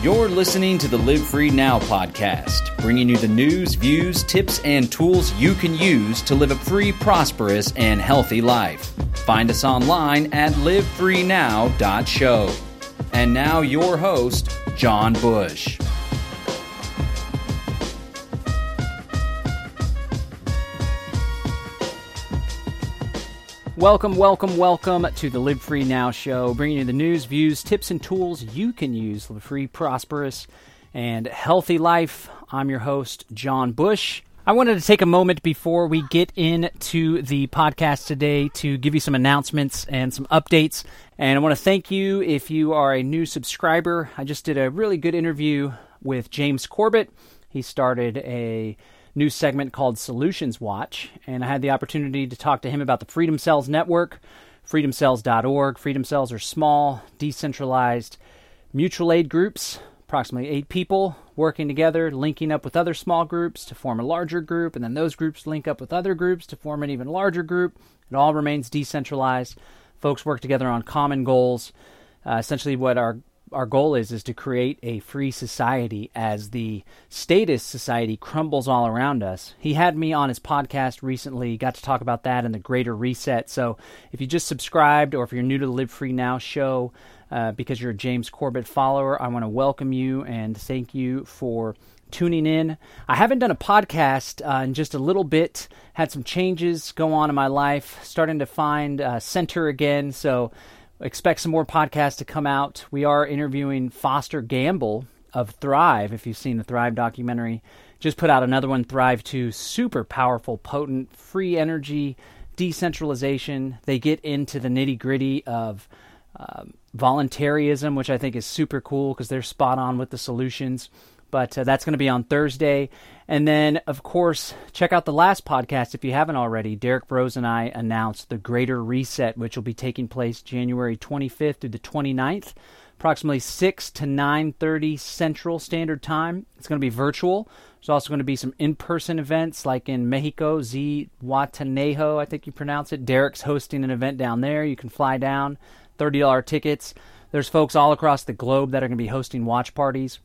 You're listening to the Live Free Now podcast, bringing you the news, views, tips, and tools you can use to live a free, prosperous, and healthy life. Find us online at livefreenow.show. And now, your host, John Bush. Welcome, welcome, welcome to the Live Free Now show, bringing you the news, views, tips, and tools you can use to live a free, prosperous, and healthy life. I'm your host, John Bush. I wanted to take a moment before we get into the podcast today to give you some announcements and some updates. And I want to thank you if you are a new subscriber. I just did a really good interview with James Corbett. He started a new segment called Solutions Watch, and I had the opportunity to talk to him about the Freedom Cells Network, freedomcells.org. Freedom Cells are small, decentralized mutual aid groups, approximately eight people working together, linking up with other small groups to form a larger group, and then those groups link up with other groups to form an even larger group. It all remains decentralized. Folks work together on common goals. Uh, essentially, what our our goal is is to create a free society as the status society crumbles all around us. He had me on his podcast recently, got to talk about that and the greater reset. So if you just subscribed or if you're new to the Live Free Now show uh, because you're a James Corbett follower, I want to welcome you and thank you for tuning in. I haven't done a podcast uh, in just a little bit. Had some changes go on in my life, starting to find uh, center again. So expect some more podcasts to come out. We are interviewing Foster Gamble of Thrive. If you've seen the Thrive documentary, just put out another one, Thrive 2. Super powerful, potent, free energy, decentralization. They get into the nitty gritty of um, voluntarism, which I think is super cool because they're spot on with the solutions. But uh, that's going to be on Thursday. And then, of course, check out the last podcast if you haven't already. Derek Broze and I announced the Greater Reset, which will be taking place January 25th through the 29th, approximately 6 to 9.30 Central Standard Time. It's going to be virtual. There's also going to be some in-person events like in Mexico, Zihuatanejo, I think you pronounce it. Derek's hosting an event down there. You can fly down, $30 tickets. There's folks all across the globe that are going to be hosting watch parties.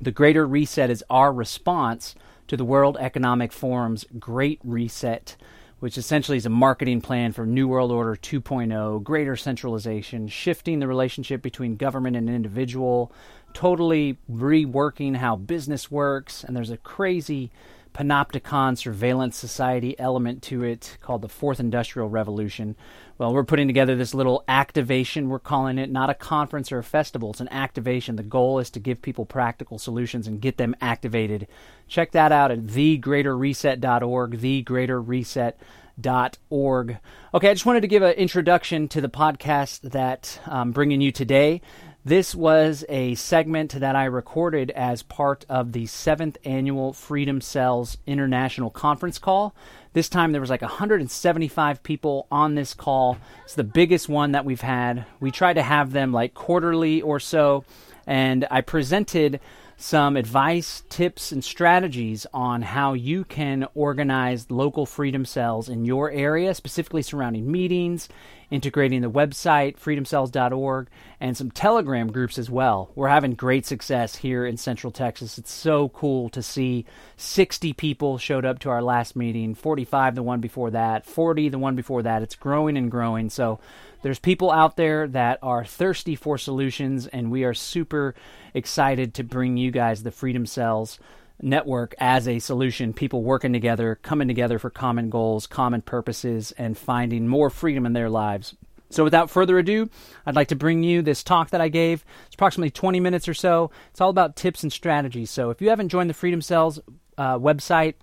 The Greater Reset is our response to the World Economic Forum's Great Reset, which essentially is a marketing plan for New World Order 2.0, greater centralization, shifting the relationship between government and individual, totally reworking how business works. And there's a crazy panopticon surveillance society element to it called the Fourth Industrial Revolution. Well, we're putting together this little activation. We're calling it not a conference or a festival, it's an activation. The goal is to give people practical solutions and get them activated. Check that out at thegreaterreset.org, thegreaterreset.org. Okay, I just wanted to give an introduction to the podcast that I'm bringing you today. This was a segment that I recorded as part of the seventh annual Freedom Cells International Conference call. This time there was like 175 people on this call. It's the biggest one that we've had. We try to have them like quarterly or so, and I presented some advice, tips, and strategies on how you can organize local freedom cells in your area, specifically surrounding meetings, integrating the website, freedomcells.org, and some Telegram groups as well. We're having great success here in Central Texas. It's so cool to see 60 people showed up to our last meeting, 45 the one before that, 40 the one before that. It's growing and growing. So there's people out there that are thirsty for solutions, and we are super excited to bring you guys the Freedom Cells network as a solution. People working together, coming together for common goals, common purposes, and finding more freedom in their lives. So, without further ado, I'd like to bring you this talk that I gave. It's approximately 20 minutes or so. It's all about tips and strategies. So, if you haven't joined the Freedom Cells uh, website,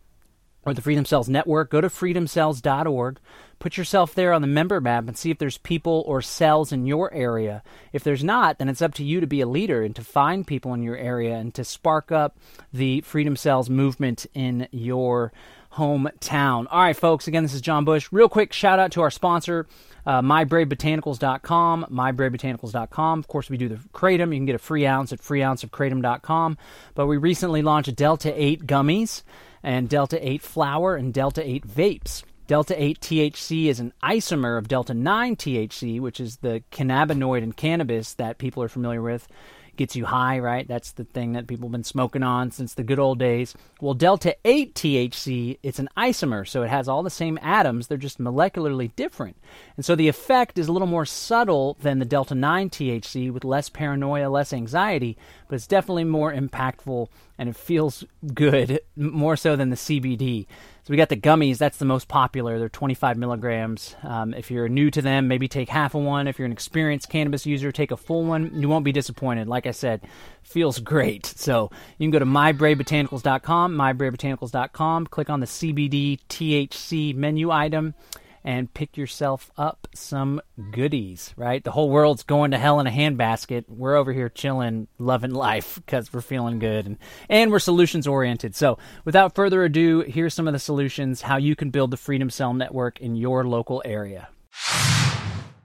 or the Freedom Cells Network, go to freedomcells.org. Put yourself there on the member map and see if there's people or cells in your area. If there's not, then it's up to you to be a leader and to find people in your area and to spark up the Freedom Cells movement in your hometown. All right, folks, again, this is John Bush. Real quick shout out to our sponsor, uh, mybraidbotanicals.com, mybraidbotanicals.com. Of course, we do the Kratom. You can get a free ounce at freeounceofkratom.com. But we recently launched Delta 8 gummies and Delta 8 flower and Delta 8 vapes. Delta 8 THC is an isomer of Delta 9 THC, which is the cannabinoid in cannabis that people are familiar with. Gets you high, right? That's the thing that people have been smoking on since the good old days. Well, Delta 8 THC, it's an isomer, so it has all the same atoms, they're just molecularly different. And so the effect is a little more subtle than the Delta 9 THC with less paranoia, less anxiety, but it's definitely more impactful and it feels good more so than the CBD. So we got the gummies. That's the most popular. They're 25 milligrams. Um, if you're new to them, maybe take half of one. If you're an experienced cannabis user, take a full one. You won't be disappointed. Like I said, feels great. So you can go to mybraybotanicals.com, mybraybotanicals.com, click on the CBD THC menu item and pick yourself up some goodies, right? The whole world's going to hell in a handbasket. We're over here chilling, loving life because we're feeling good and, and we're solutions oriented. So, without further ado, here's some of the solutions how you can build the Freedom Cell network in your local area.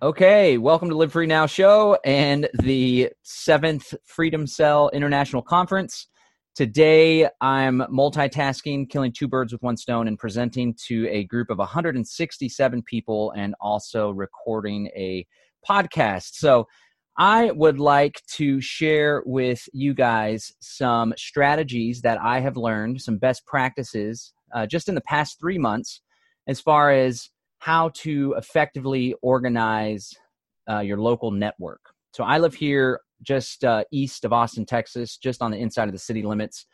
Okay, welcome to Live Free Now show and the seventh Freedom Cell International Conference. Today, I'm multitasking, killing two birds with one stone, and presenting to a group of 167 people and also recording a podcast. So, I would like to share with you guys some strategies that I have learned, some best practices uh, just in the past three months, as far as how to effectively organize uh, your local network. So, I live here just uh, east of Austin, Texas, just on the inside of the city limits.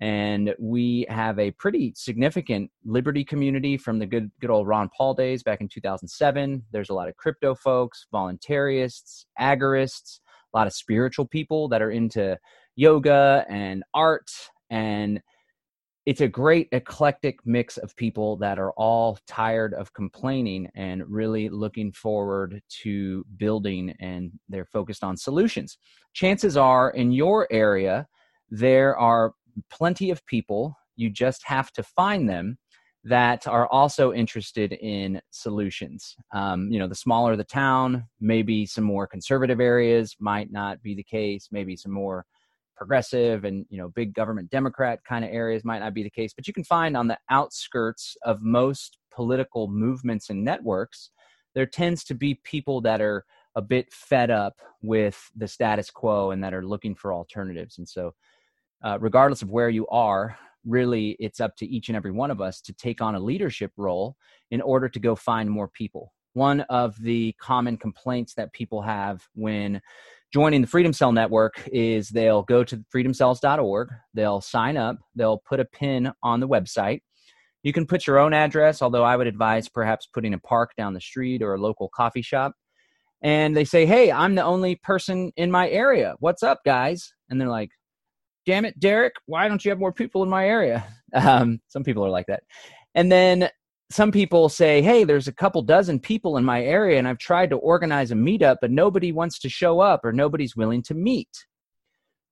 And we have a pretty significant liberty community from the good good old Ron Paul days back in 2007. There's a lot of crypto folks, voluntarists, agorists, a lot of spiritual people that are into yoga and art and it's a great eclectic mix of people that are all tired of complaining and really looking forward to building and they're focused on solutions. Chances are in your area, there are plenty of people, you just have to find them that are also interested in solutions. Um, you know, the smaller the town, maybe some more conservative areas might not be the case, maybe some more progressive and you know big government democrat kind of areas might not be the case but you can find on the outskirts of most political movements and networks there tends to be people that are a bit fed up with the status quo and that are looking for alternatives. And so uh, regardless of where you are really it's up to each and every one of us to take on a leadership role in order to go find more people. One of the common complaints that people have when joining the Freedom Cell Network is they'll go to freedomcells.org, they'll sign up, they'll put a pin on the website. You can put your own address, although I would advise perhaps putting a park down the street or a local coffee shop. And they say, Hey, I'm the only person in my area. What's up, guys? And they're like, Damn it, Derek, why don't you have more people in my area? Um, some people are like that. And then some people say, hey, there's a couple dozen people in my area and I've tried to organize a meetup, but nobody wants to show up or nobody's willing to meet.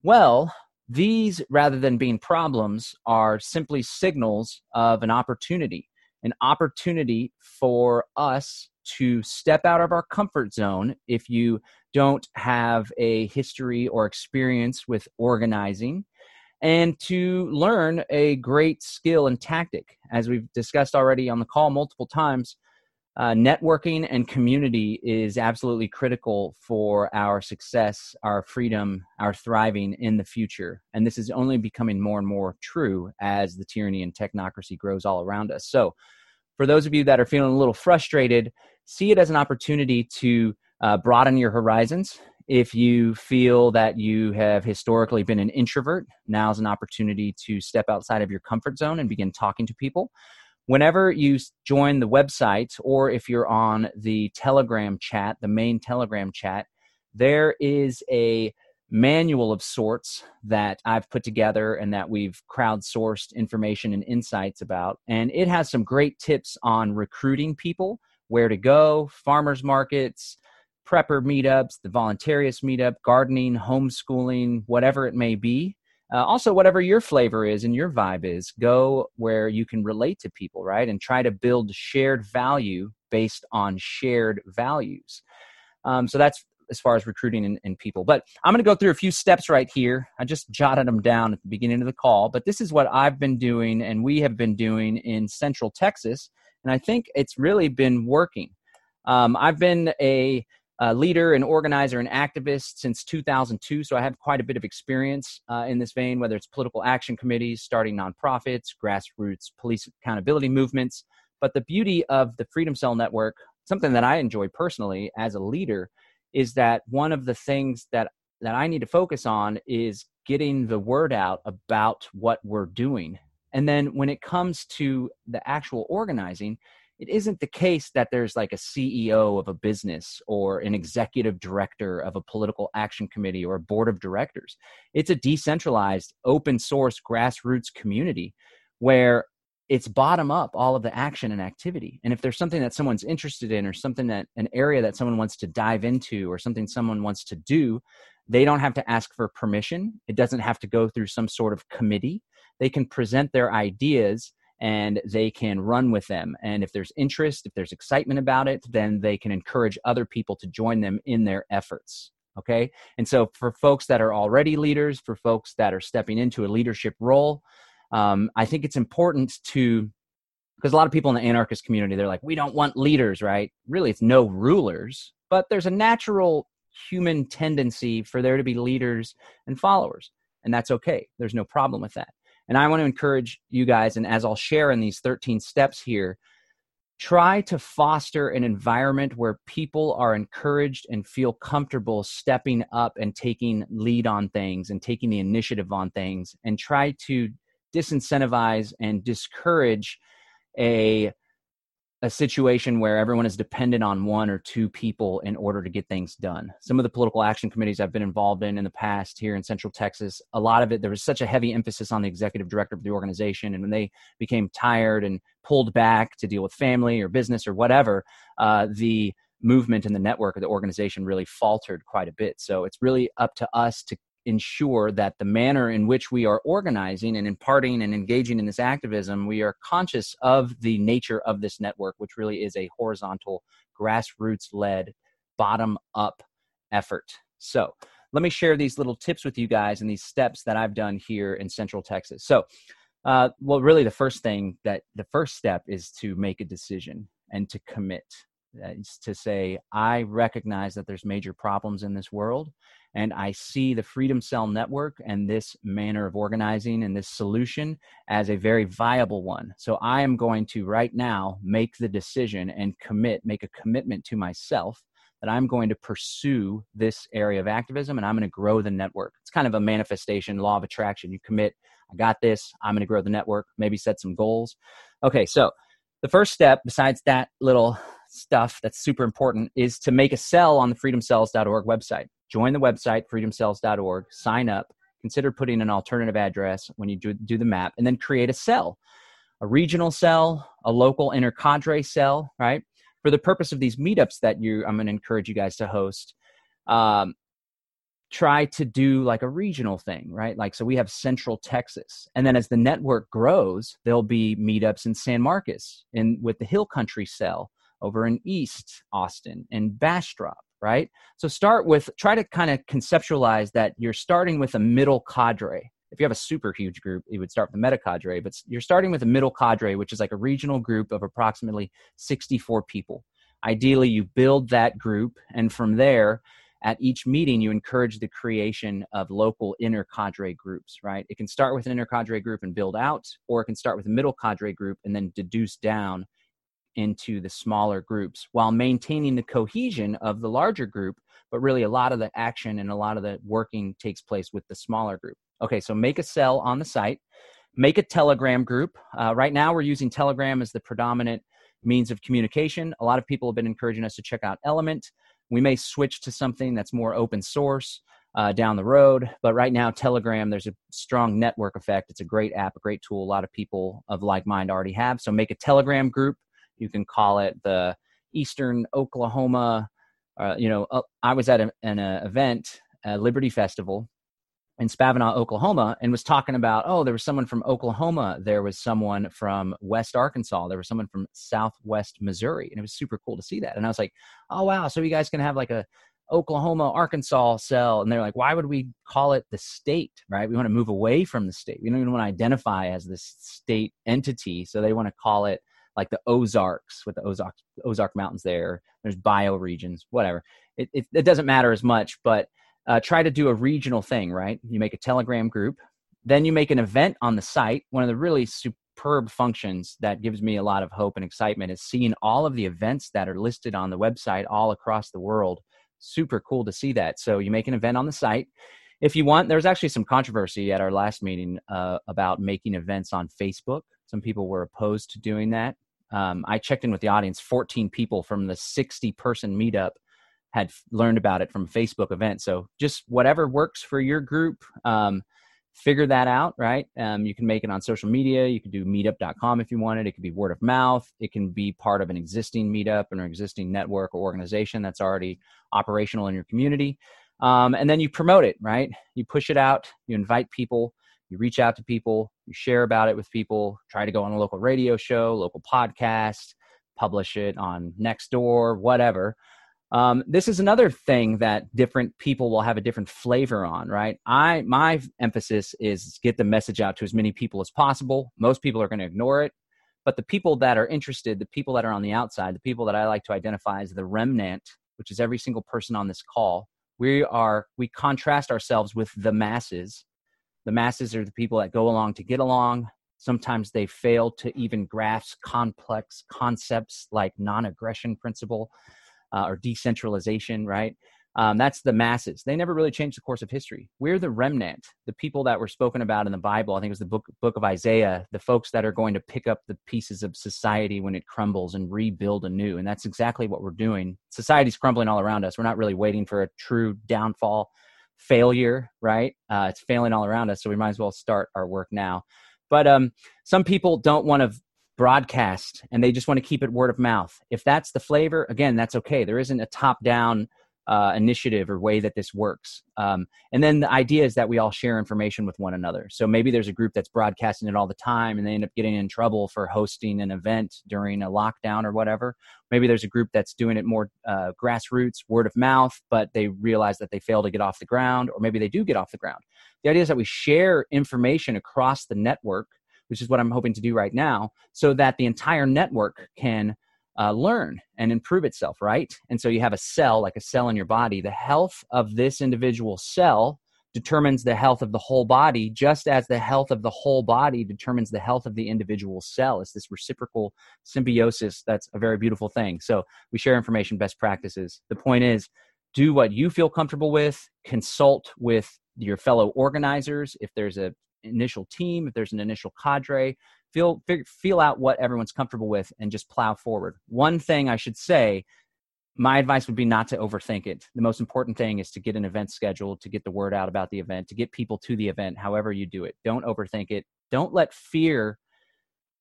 Well, these, rather than being problems, are simply signals of an opportunity, an opportunity for us to step out of our comfort zone if you don't have a history or experience with organizing and to learn a great skill and tactic. As we've discussed already on the call multiple times, uh, networking and community is absolutely critical for our success, our freedom, our thriving in the future. And this is only becoming more and more true as the tyranny and technocracy grows all around us. So, for those of you that are feeling a little frustrated, see it as an opportunity to uh, broaden your horizons if you feel that you have historically been an introvert, now's an opportunity to step outside of your comfort zone and begin talking to people. Whenever you join the website, or if you're on the Telegram chat, the main Telegram chat, there is a manual of sorts that I've put together and that we've crowdsourced information and insights about. And it has some great tips on recruiting people, where to go, farmers markets, prepper meetups, the voluntarist meetup, gardening, homeschooling, whatever it may be. Uh, also, whatever your flavor is and your vibe is, go where you can relate to people, right? And try to build shared value based on shared values. Um, so that's as far as recruiting and, and people. But I'm going to go through a few steps right here. I just jotted them down at the beginning of the call, but this is what I've been doing and we have been doing in Central Texas. And I think it's really been working. Um, I've been a a leader, an organizer, an activist since 2002. So I have quite a bit of experience uh, in this vein, whether it's political action committees, starting nonprofits, grassroots police accountability movements. But the beauty of the Freedom Cell Network, something that I enjoy personally as a leader, is that one of the things that that I need to focus on is getting the word out about what we're doing. And then when it comes to the actual organizing, it isn't the case that there's like a CEO of a business or an executive director of a political action committee or a board of directors. It's a decentralized, open source, grassroots community where it's bottom up all of the action and activity. And if there's something that someone's interested in or something that an area that someone wants to dive into or something someone wants to do, they don't have to ask for permission. It doesn't have to go through some sort of committee. They can present their ideas and they can run with them. And if there's interest, if there's excitement about it, then they can encourage other people to join them in their efforts. Okay. And so for folks that are already leaders, for folks that are stepping into a leadership role, um, I think it's important to, because a lot of people in the anarchist community, they're like, we don't want leaders, right? Really, it's no rulers, but there's a natural human tendency for there to be leaders and followers. And that's okay. There's no problem with that. And I want to encourage you guys, and as I'll share in these 13 steps here, try to foster an environment where people are encouraged and feel comfortable stepping up and taking lead on things and taking the initiative on things and try to disincentivize and discourage a a situation where everyone is dependent on one or two people in order to get things done. Some of the political action committees I've been involved in in the past here in Central Texas, a lot of it, there was such a heavy emphasis on the executive director of the organization. And when they became tired and pulled back to deal with family or business or whatever, uh, the movement and the network of the organization really faltered quite a bit. So it's really up to us to ensure that the manner in which we are organizing and imparting and engaging in this activism, we are conscious of the nature of this network, which really is a horizontal, grassroots led, bottom up effort. So, let me share these little tips with you guys and these steps that I've done here in Central Texas. So, uh, well, really, the first thing that the first step is to make a decision and to commit. Is to say, I recognize that there's major problems in this world and I see the Freedom Cell Network and this manner of organizing and this solution as a very viable one. So I am going to right now make the decision and commit, make a commitment to myself that I'm going to pursue this area of activism and I'm going to grow the network. It's kind of a manifestation, law of attraction. You commit, I got this, I'm going to grow the network, maybe set some goals. Okay, so the first step, besides that little stuff that's super important, is to make a cell on the freedomcells.org website join the website freedomcells.org sign up consider putting an alternative address when you do, do the map and then create a cell a regional cell a local inner cadre cell right? For the purpose of these meetups that you i'm going to encourage you guys to host um, try to do like a regional thing right? Like so we have central texas and then as the network grows there'll be meetups in san marcos in with the hill country cell over in east austin and bastrop right? So start with, try to kind of conceptualize that you're starting with a middle cadre. If you have a super huge group, you would start with the meta cadre, but you're starting with a middle cadre, which is like a regional group of approximately 64 people. Ideally, you build that group, and from there, at each meeting, you encourage the creation of local inner cadre groups, right? It can start with an inner cadre group and build out, or it can start with a middle cadre group and then deduce down into the smaller groups while maintaining the cohesion of the larger group but really a lot of the action and a lot of the working takes place with the smaller group okay so make a cell on the site make a telegram group uh, right now we're using telegram as the predominant means of communication a lot of people have been encouraging us to check out element we may switch to something that's more open source uh, down the road. But right now, Telegram, there's a strong network effect. It's a great app, a great tool. A lot of people of like mind already have. So make a Telegram group. You can call it the Eastern Oklahoma. Uh, you know, uh, I was at an uh, event, Liberty Festival in Spavinaw, Oklahoma, and was talking about, oh, there was someone from Oklahoma, there was someone from West Arkansas, there was someone from Southwest Missouri, and it was super cool to see that. And I was like, oh wow, so you guys can have like a Oklahoma, Arkansas cell, and they're like, why would we call it the state? Right? We want to move away from the state. We don't even want to identify as this state entity, so they want to call it like the Ozarks with the Ozark Ozark Mountains there. There's bioregions, whatever. It, it, it doesn't matter as much, but uh, try to do a regional thing, right? You make a Telegram group, then you make an event on the site. One of the really superb functions that gives me a lot of hope and excitement is seeing all of the events that are listed on the website all across the world. Super cool to see that. So you make an event on the site if you want, there's actually some controversy at our last meeting uh, about making events on Facebook. Some people were opposed to doing that. Um, I checked in with the audience. 14 people from the 60 person meetup had learned about it from Facebook event. So just whatever works for your group, um, figure that out, right? Um, you can make it on social media. You can do meetup.com if you wanted. It could be word of mouth. It can be part of an existing meetup or an existing network or organization that's already operational in your community. Um, and then you promote it, right? You push it out, you invite people, you reach out to people, you share about it with people, try to go on a local radio show, local podcast, publish it on Nextdoor, whatever. Um, this is another thing that different people will have a different flavor on, right? I my emphasis is get the message out to as many people as possible. Most people are going to ignore it, but the people that are interested, the people that are on the outside, the people that I like to identify as the remnant, which is every single person on this call, we are we contrast ourselves with the masses the masses are the people that go along to get along sometimes they fail to even grasp complex concepts like non-aggression principle uh, or decentralization right um, that's the masses. They never really changed the course of history. We're the remnant, the people that were spoken about in the Bible. I think it was the book, book of Isaiah, the folks that are going to pick up the pieces of society when it crumbles and rebuild anew. And that's exactly what we're doing. Society's crumbling all around us. We're not really waiting for a true downfall, failure, right? Uh, it's failing all around us. So we might as well start our work now. But um, some people don't want to broadcast and they just want to keep it word of mouth. If that's the flavor, again, that's okay. There isn't a top down uh, initiative or way that this works. Um, and then the idea is that we all share information with one another. So maybe there's a group that's broadcasting it all the time and they end up getting in trouble for hosting an event during a lockdown or whatever. Maybe there's a group that's doing it more uh, grassroots, word of mouth, but they realize that they fail to get off the ground, or maybe they do get off the ground. The idea is that we share information across the network, which is what I'm hoping to do right now, so that the entire network can uh, learn and improve itself, right? And so you have a cell, like a cell in your body. The health of this individual cell determines the health of the whole body, just as the health of the whole body determines the health of the individual cell. It's this reciprocal symbiosis that's a very beautiful thing. So we share information, best practices. The point is, do what you feel comfortable with, consult with your fellow organizers. If there's a initial team, if there's an initial cadre, feel feel out what everyone's comfortable with and just plow forward. One thing i should say my advice would be not to overthink it. The most important thing is to get an event scheduled to get the word out about the event to get people to the event however you do it. Don't overthink it. Don't let fear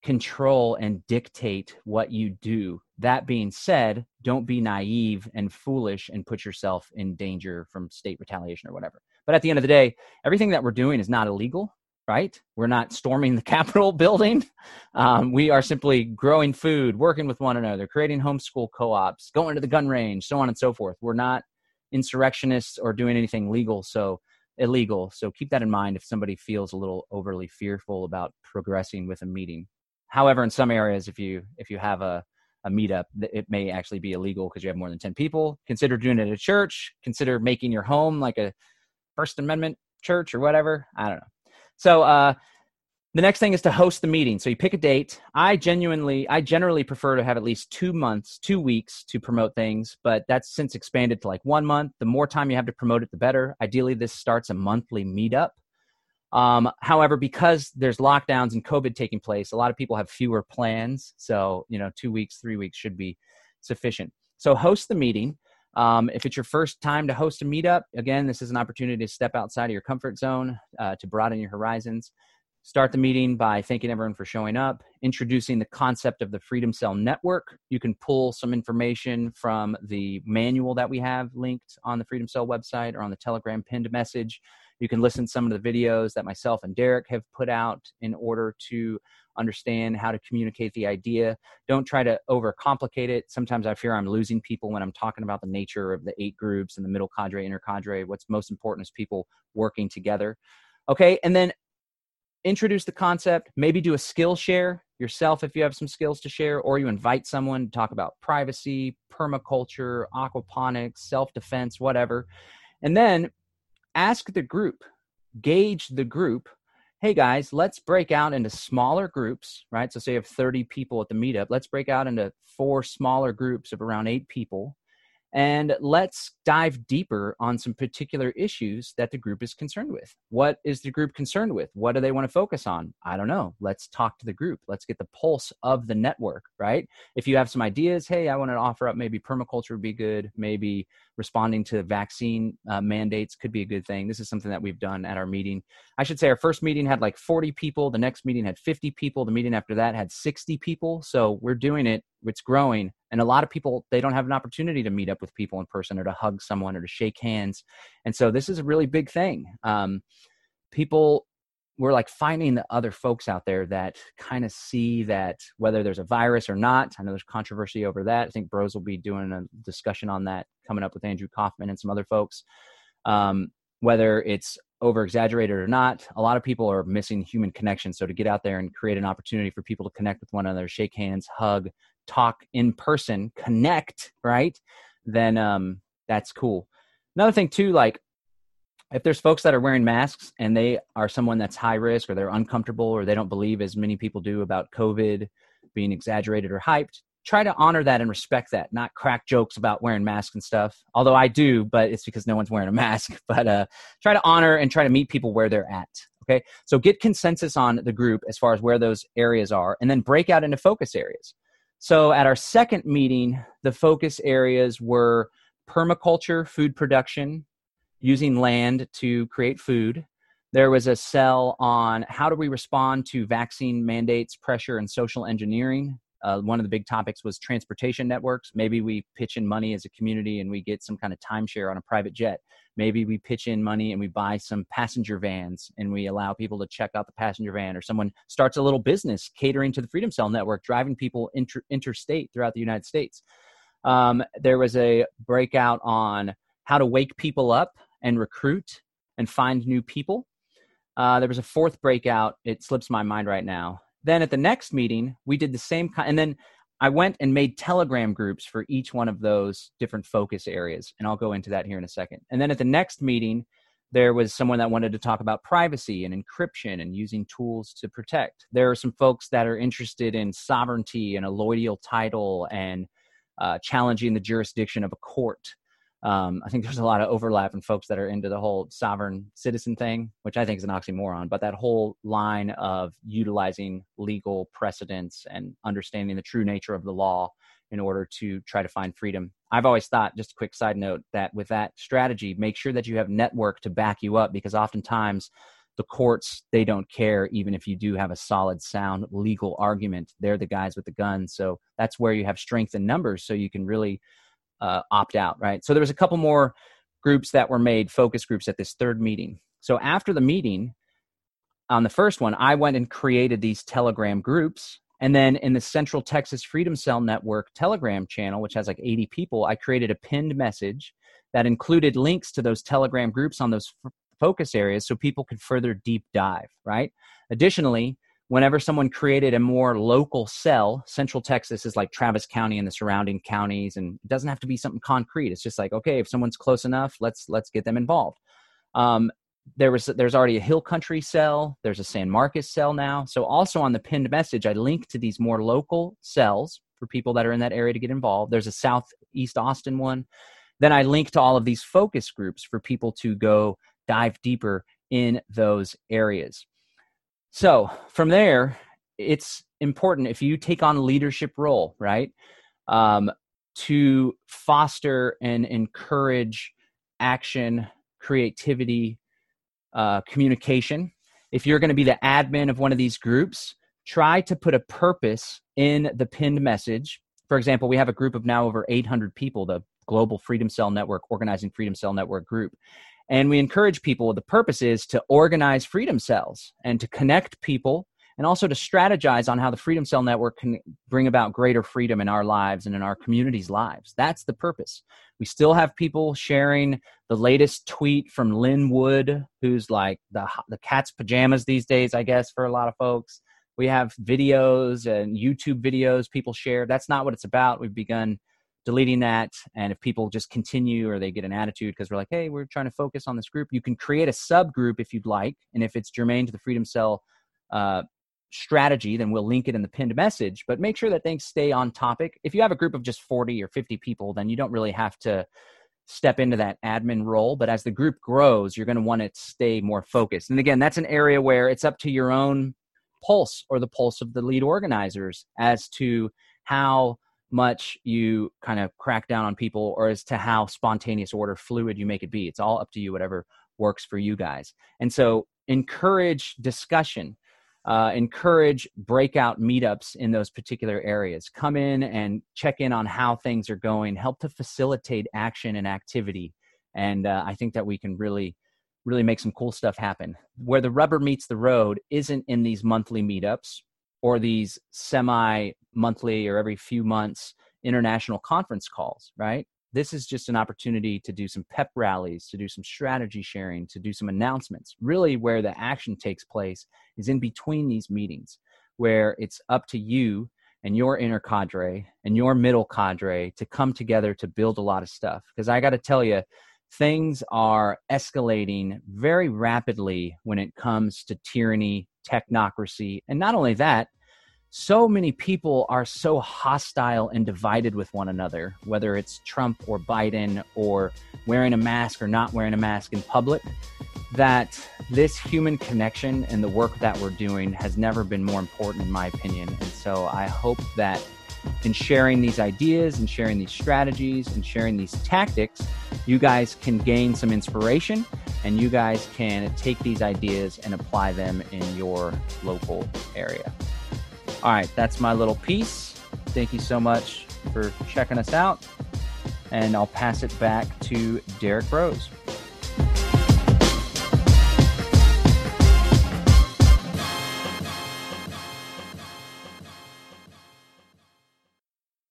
control and dictate what you do. That being said don't be naive and foolish and put yourself in danger from state retaliation or whatever. But at the end of the day everything that we're doing is not illegal right? We're not storming the Capitol building. Um, we are simply growing food, working with one another, creating homeschool co ops, going to the gun range, so on and so forth. We're not insurrectionists or doing anything legal, so illegal. So keep that in mind if somebody feels a little overly fearful about progressing with a meeting. However, in some areas, if you if you have a a meetup, it may actually be illegal because you have more than 10 people. Consider doing it at a church. Consider making your home like a First Amendment church or whatever. I don't know. So uh, the next thing is to host the meeting. So you pick a date. I genuinely, I generally prefer to have at least two months, two weeks to promote things, but that's since expanded to like one month. The more time you have to promote it, the better. Ideally, this starts a monthly meetup. Um, however, because there's lockdowns and COVID taking place, a lot of people have fewer plans. So, you know, two weeks, three weeks should be sufficient. So, host the meeting. Um, if it's your first time to host a meetup, again, this is an opportunity to step outside of your comfort zone, uh, to broaden your horizons. Start the meeting by thanking everyone for showing up, introducing the concept of the Freedom Cell Network. You can pull some information from the manual that we have linked on the Freedom Cell website or on the Telegram pinned message. You can listen to some of the videos that myself and Derek have put out in order to understand how to communicate the idea. Don't try to overcomplicate it. Sometimes I fear I'm losing people when I'm talking about the nature of the eight groups and the middle cadre, inner cadre. What's most important is people working together. Okay. And then introduce the concept, maybe do a skill share yourself if you have some skills to share, or you invite someone to talk about privacy, permaculture, aquaponics, self defense, whatever. And then ask the group, gauge the group. Hey guys, let's break out into smaller groups, right? So, say you have 30 people at the meetup. Let's break out into four smaller groups of around eight people and let's dive deeper on some particular issues that the group is concerned with. What is the group concerned with? What do they want to focus on? I don't know. Let's talk to the group. Let's get the pulse of the network, right? If you have some ideas, hey, I want to offer up maybe permaculture would be good, maybe responding to vaccine uh, mandates could be a good thing. This is something that we've done at our meeting. I should say our first meeting had like 40 people, the next meeting had 50 people, the meeting after that had 60 people. So we're doing it, it's growing. And a lot of people, they don't have an opportunity to meet up with people in person or to hug someone or to shake hands. And so this is a really big thing. Um, people we're like finding the other folks out there that kind of see that whether there's a virus or not. I know there's controversy over that. I think Broze will be doing a discussion on that coming up with Andrew Kaufman and some other folks. Um, whether it's over exaggerated or not, a lot of people are missing human connection. So to get out there and create an opportunity for people to connect with one another, shake hands, hug, talk in person, connect, right? Then um, that's cool. Another thing too, like if there's folks that are wearing masks and they are someone that's high risk or they're uncomfortable or they don't believe as many people do about covid being exaggerated or hyped try to honor that and respect that not crack jokes about wearing masks and stuff. Although i do but it's because no one's wearing a mask. But uh, try to honor and try to meet people where they're at okay? So get consensus on the group as far as where those areas are and then break out into focus areas. So at our second meeting the focus areas were permaculture food production using land to create food. There was a cell on how do we respond to vaccine mandates, pressure, and social engineering. Uh, one of the big topics was transportation networks. Maybe we pitch in money as a community and we get some kind of timeshare on a private jet. Maybe we pitch in money and we buy some passenger vans and we allow people to check out the passenger van, or someone starts a little business catering to the Freedom Cell Network, driving people inter- interstate throughout the United States. Um, there was a breakout on how to wake people up and recruit and find new people. Uh, there was a fourth breakout. It slips my mind right now. Then at the next meeting, we did the same kind. And then I went and made Telegram groups for each one of those different focus areas. And I'll go into that here in a second. And then at the next meeting, there was someone that wanted to talk about privacy and encryption and using tools to protect. There are some folks that are interested in sovereignty and allodial title and uh, challenging the jurisdiction of a court um, I think there's a lot of overlap in folks that are into the whole sovereign citizen thing, which I think is an oxymoron. But that whole line of utilizing legal precedents and understanding the true nature of the law in order to try to find freedom. I've always thought, just a quick side note, that with that strategy, make sure that you have network to back you up because oftentimes the courts they don't care even if you do have a solid sound legal argument they're the guys with the guns so that's where you have strength in numbers so you can really uh, opt out, right? So there was a couple more groups that were made, focus groups at this third meeting. So after the meeting, on the first one, I went and created these Telegram groups. And then in the Central Texas Freedom Cell Network Telegram channel, which has like 80 people, I created a pinned message that included links to those Telegram groups on those f- focus areas so people could further deep dive, right? Additionally, whenever someone created a more local cell, Central Texas is like Travis County and the surrounding counties, and it doesn't have to be something concrete. It's just like, okay, if someone's close enough, let's let's get them involved. Um, there was there's already a Hill Country cell. There's a San Marcos cell now. So also on the pinned message, I link to these more local cells for people that are in that area to get involved. There's a Southeast Austin one. Then I link to all of these focus groups for people to go dive deeper in those areas. So from there, it's important if you take on a leadership role, right? Um, to foster and encourage action, creativity, uh, communication. If you're going to be the admin of one of these groups, try to put a purpose in the pinned message. For example, we have a group of now over 800 people, the Global Freedom Cell Network, Organizing Freedom Cell Network group. And we encourage people, the purpose is to organize freedom cells and to connect people and also to strategize on how the Freedom Cell Network can bring about greater freedom in our lives and in our communities' lives. That's the purpose. We still have people sharing the latest tweet from Lin Wood, who's like the the cat's pajamas these days, I guess, for a lot of folks. We have videos and YouTube videos people share. That's not what it's about. We've begun deleting that. And if people just continue or they get an attitude because we're like, hey, we're trying to focus on this group, you can create a subgroup if you'd like. And if it's germane to the Freedom Cell uh, strategy, then we'll link it in the pinned message. But make sure that things stay on topic. If you have a group of just 40 or 50 people, then you don't really have to step into that admin role. But as the group grows, you're going to want to stay more focused. And again, that's an area where it's up to your own pulse or the pulse of the lead organizers as to how much you kind of crack down on people or as to how spontaneous order fluid you make it be. It's all up to you, whatever works for you guys. And so encourage discussion uh, encourage breakout meetups in those particular areas. Come in and check in on how things are going, help to facilitate action and activity. And uh, I think that we can really, really make some cool stuff happen. Where the rubber meets the road isn't in these monthly meetups or these semi monthly or every few months international conference calls, right? this is just an opportunity to do some pep rallies, to do some strategy sharing, to do some announcements. Really, where the action takes place is in between these meetings, where it's up to you and your inner cadre and your middle cadre to come together to build a lot of stuff. Because I got to tell you, things are escalating very rapidly when it comes to tyranny, technocracy, and not only that, so many people are so hostile and divided with one another, whether it's Trump or Biden or wearing a mask or not wearing a mask in public, that this human connection and the work that we're doing has never been more important, in my opinion. And so I hope that in sharing these ideas and sharing these strategies and sharing these tactics, you guys can gain some inspiration and you guys can take these ideas and apply them in your local area. All right, that's my little piece. Thank you so much for checking us out. And I'll pass it back to Derek Broze.